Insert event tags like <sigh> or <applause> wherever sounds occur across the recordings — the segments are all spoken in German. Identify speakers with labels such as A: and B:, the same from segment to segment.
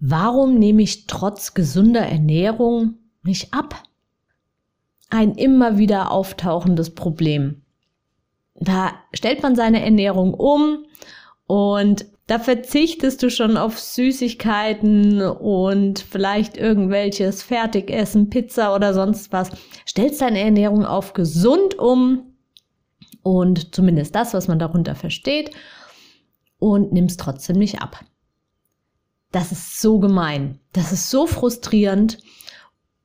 A: Warum nehme ich trotz gesunder Ernährung nicht ab? Ein immer wieder auftauchendes Problem. Da stellt man seine Ernährung um und da verzichtest du schon auf Süßigkeiten und vielleicht irgendwelches Fertigessen, Pizza oder sonst was. Stellst deine Ernährung auf gesund um und zumindest das, was man darunter versteht und nimmst trotzdem nicht ab. Das ist so gemein. Das ist so frustrierend.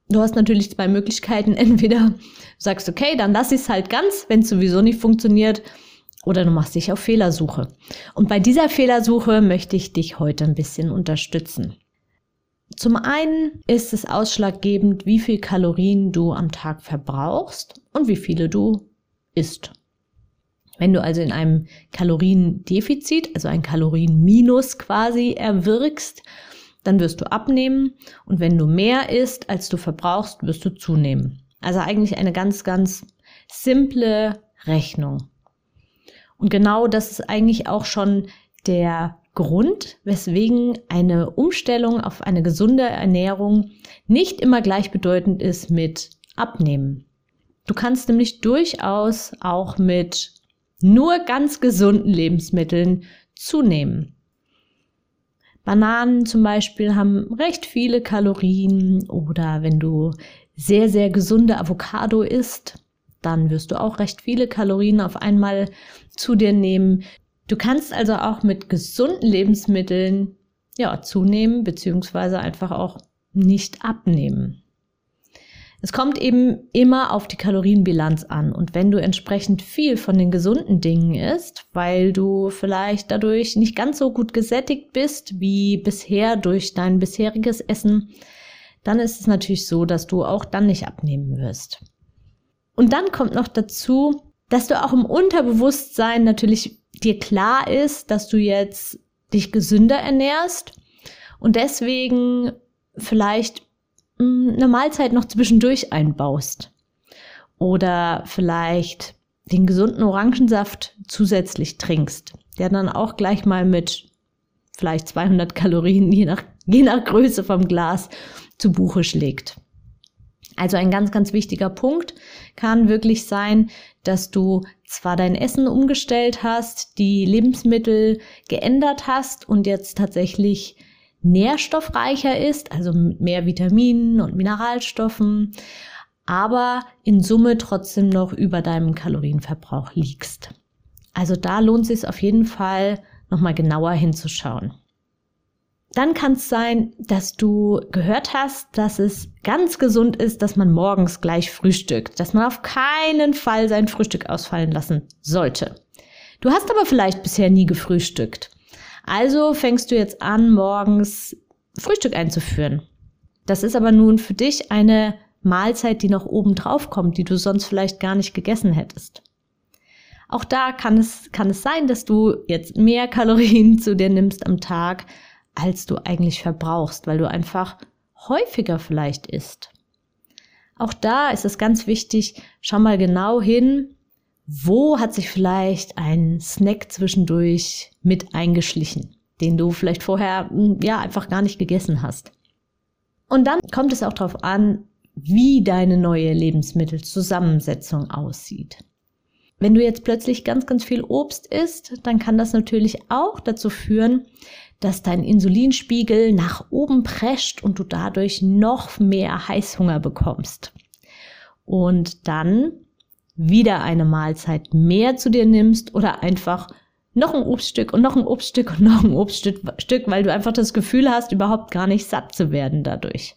A: Du hast natürlich zwei Möglichkeiten. <laughs> Entweder du sagst, okay, dann lass ich es halt ganz, wenn es sowieso nicht funktioniert. Oder du machst dich auf Fehlersuche. Und bei dieser Fehlersuche möchte ich dich heute ein bisschen unterstützen. Zum einen ist es ausschlaggebend, wie viel Kalorien du am Tag verbrauchst und wie viele du isst. Wenn du also in einem Kaloriendefizit, also ein Kalorienminus quasi erwirkst, dann wirst du abnehmen und wenn du mehr isst, als du verbrauchst, wirst du zunehmen. Also eigentlich eine ganz, ganz simple Rechnung. Und genau das ist eigentlich auch schon der Grund, weswegen eine Umstellung auf eine gesunde Ernährung nicht immer gleichbedeutend ist mit Abnehmen. Du kannst nämlich durchaus auch mit nur ganz gesunden Lebensmitteln zunehmen. Bananen zum Beispiel haben recht viele Kalorien oder wenn du sehr, sehr gesunde Avocado isst, dann wirst du auch recht viele Kalorien auf einmal zu dir nehmen. Du kannst also auch mit gesunden Lebensmitteln ja zunehmen beziehungsweise einfach auch nicht abnehmen. Es kommt eben immer auf die Kalorienbilanz an. Und wenn du entsprechend viel von den gesunden Dingen isst, weil du vielleicht dadurch nicht ganz so gut gesättigt bist wie bisher durch dein bisheriges Essen, dann ist es natürlich so, dass du auch dann nicht abnehmen wirst. Und dann kommt noch dazu, dass du auch im Unterbewusstsein natürlich dir klar ist, dass du jetzt dich gesünder ernährst und deswegen vielleicht eine Mahlzeit noch zwischendurch einbaust. Oder vielleicht den gesunden Orangensaft zusätzlich trinkst, der dann auch gleich mal mit vielleicht 200 Kalorien, je nach, <laughs> je nach Größe vom Glas, zu Buche schlägt. Also ein ganz, ganz wichtiger Punkt kann wirklich sein, dass du zwar dein Essen umgestellt hast, die Lebensmittel geändert hast und jetzt tatsächlich nährstoffreicher ist, also mit mehr Vitaminen und Mineralstoffen, aber in Summe trotzdem noch über deinem Kalorienverbrauch liegst. Also da lohnt es sich auf jeden Fall nochmal genauer hinzuschauen. Dann kann es sein, dass du gehört hast, dass es ganz gesund ist, dass man morgens gleich frühstückt, dass man auf keinen Fall sein Frühstück ausfallen lassen sollte. Du hast aber vielleicht bisher nie gefrühstückt. Also fängst du jetzt an, morgens Frühstück einzuführen. Das ist aber nun für dich eine Mahlzeit, die noch oben drauf kommt, die du sonst vielleicht gar nicht gegessen hättest. Auch da kann es, kann es sein, dass du jetzt mehr Kalorien <laughs> zu dir nimmst am Tag, als du eigentlich verbrauchst, weil du einfach häufiger vielleicht isst. Auch da ist es ganz wichtig, schau mal genau hin, wo hat sich vielleicht ein Snack zwischendurch mit eingeschlichen, den du vielleicht vorher hm, ja einfach gar nicht gegessen hast? Und dann kommt es auch darauf an, wie deine neue Lebensmittelzusammensetzung aussieht. Wenn du jetzt plötzlich ganz, ganz viel Obst isst, dann kann das natürlich auch dazu führen, dass dein Insulinspiegel nach oben prescht und du dadurch noch mehr Heißhunger bekommst. Und dann wieder eine Mahlzeit mehr zu dir nimmst oder einfach noch ein Obststück und noch ein Obststück und noch ein Obststück, weil du einfach das Gefühl hast, überhaupt gar nicht satt zu werden dadurch.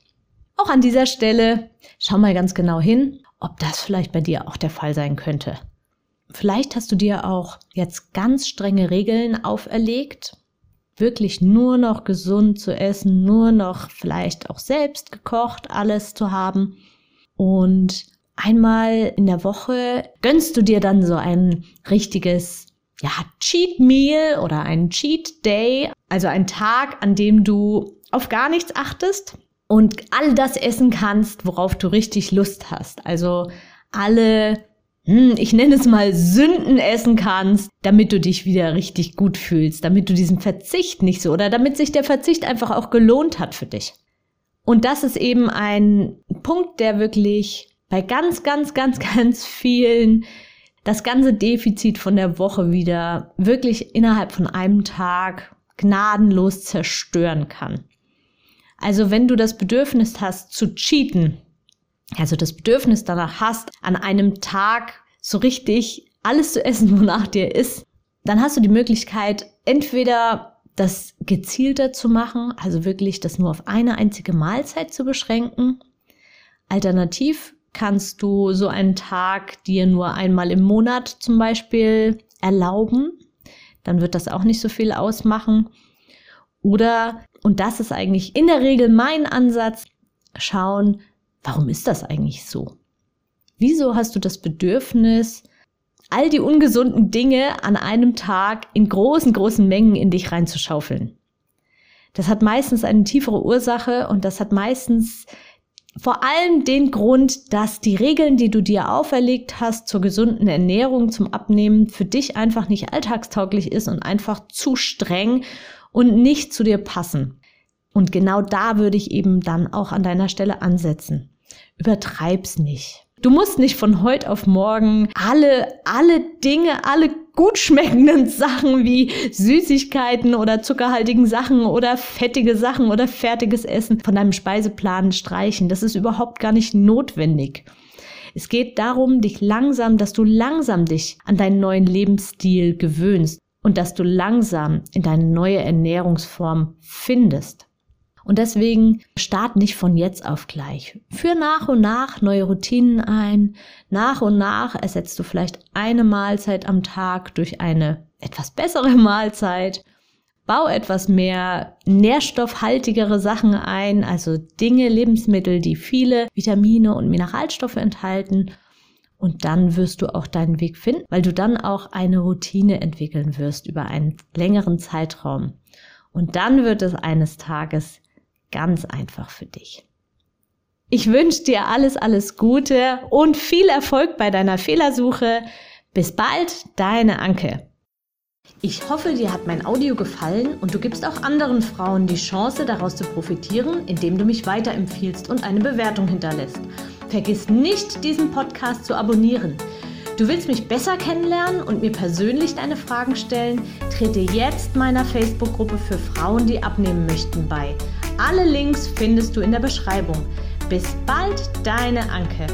A: Auch an dieser Stelle schau mal ganz genau hin, ob das vielleicht bei dir auch der Fall sein könnte. Vielleicht hast du dir auch jetzt ganz strenge Regeln auferlegt. wirklich nur noch gesund zu essen, nur noch vielleicht auch selbst gekocht, alles zu haben. Und einmal in der Woche gönnst du dir dann so ein richtiges ja, Cheat Meal oder ein Cheat Day, also ein Tag, an dem du auf gar nichts achtest und all das essen kannst, worauf du richtig Lust hast. Also alle, hm, ich nenne es mal Sünden essen kannst, damit du dich wieder richtig gut fühlst, damit du diesen Verzicht nicht so oder damit sich der Verzicht einfach auch gelohnt hat für dich. Und das ist eben ein Punkt, der wirklich bei ganz, ganz, ganz, <laughs> ganz vielen das ganze Defizit von der Woche wieder wirklich innerhalb von einem Tag gnadenlos zerstören kann. Also wenn du das Bedürfnis hast zu cheaten, also das Bedürfnis danach hast, an einem Tag so richtig alles zu essen, <laughs> wonach dir ist, dann hast du die Möglichkeit, entweder das gezielter zu machen, also wirklich das nur auf eine einzige Mahlzeit zu beschränken. Alternativ kannst du so einen Tag dir nur einmal im Monat zum Beispiel erlauben. Dann wird das auch nicht so viel ausmachen. Oder, und das ist eigentlich in der Regel mein Ansatz, schauen, warum ist das eigentlich so? Wieso hast du das Bedürfnis, all die ungesunden Dinge an einem Tag in großen, großen Mengen in dich reinzuschaufeln? Das hat meistens eine tiefere Ursache und das hat meistens vor allem den Grund, dass die Regeln, die du dir auferlegt hast zur gesunden Ernährung, zum Abnehmen, für dich einfach nicht alltagstauglich ist und einfach zu streng und nicht zu dir passen. Und genau da würde ich eben dann auch an deiner Stelle ansetzen. Übertreib's nicht. Du musst nicht von heute auf morgen alle, alle Dinge, alle gut schmeckenden Sachen wie Süßigkeiten oder zuckerhaltigen Sachen oder fettige Sachen oder fertiges Essen von deinem Speiseplan streichen. Das ist überhaupt gar nicht notwendig. Es geht darum, dich langsam, dass du langsam dich an deinen neuen Lebensstil gewöhnst und dass du langsam in deine neue Ernährungsform findest. Und deswegen start nicht von jetzt auf gleich. Führ nach und nach neue Routinen ein. Nach und nach ersetzt du vielleicht eine Mahlzeit am Tag durch eine etwas bessere <laughs> Mahlzeit. Bau etwas mehr nährstoffhaltigere Sachen ein, also Dinge, Lebensmittel, die viele Vitamine und Mineralstoffe enthalten. Und dann wirst du auch deinen Weg finden, weil du dann auch eine Routine entwickeln wirst über einen längeren Zeitraum. Und dann wird es eines Tages Ganz einfach für dich. Ich wünsche dir alles, alles Gute und viel Erfolg bei deiner Fehlersuche. Bis bald, deine Anke. Ich hoffe, dir hat mein Audio gefallen und du gibst auch anderen Frauen die Chance, daraus zu profitieren, indem du mich weiterempfiehlst und eine Bewertung hinterlässt. Vergiss nicht, diesen Podcast zu abonnieren. Du willst mich besser kennenlernen und mir persönlich deine Fragen stellen? Trete jetzt meiner Facebook-Gruppe für Frauen, die abnehmen möchten, bei. Alle Links findest du in der Beschreibung. Bis bald, deine Anke.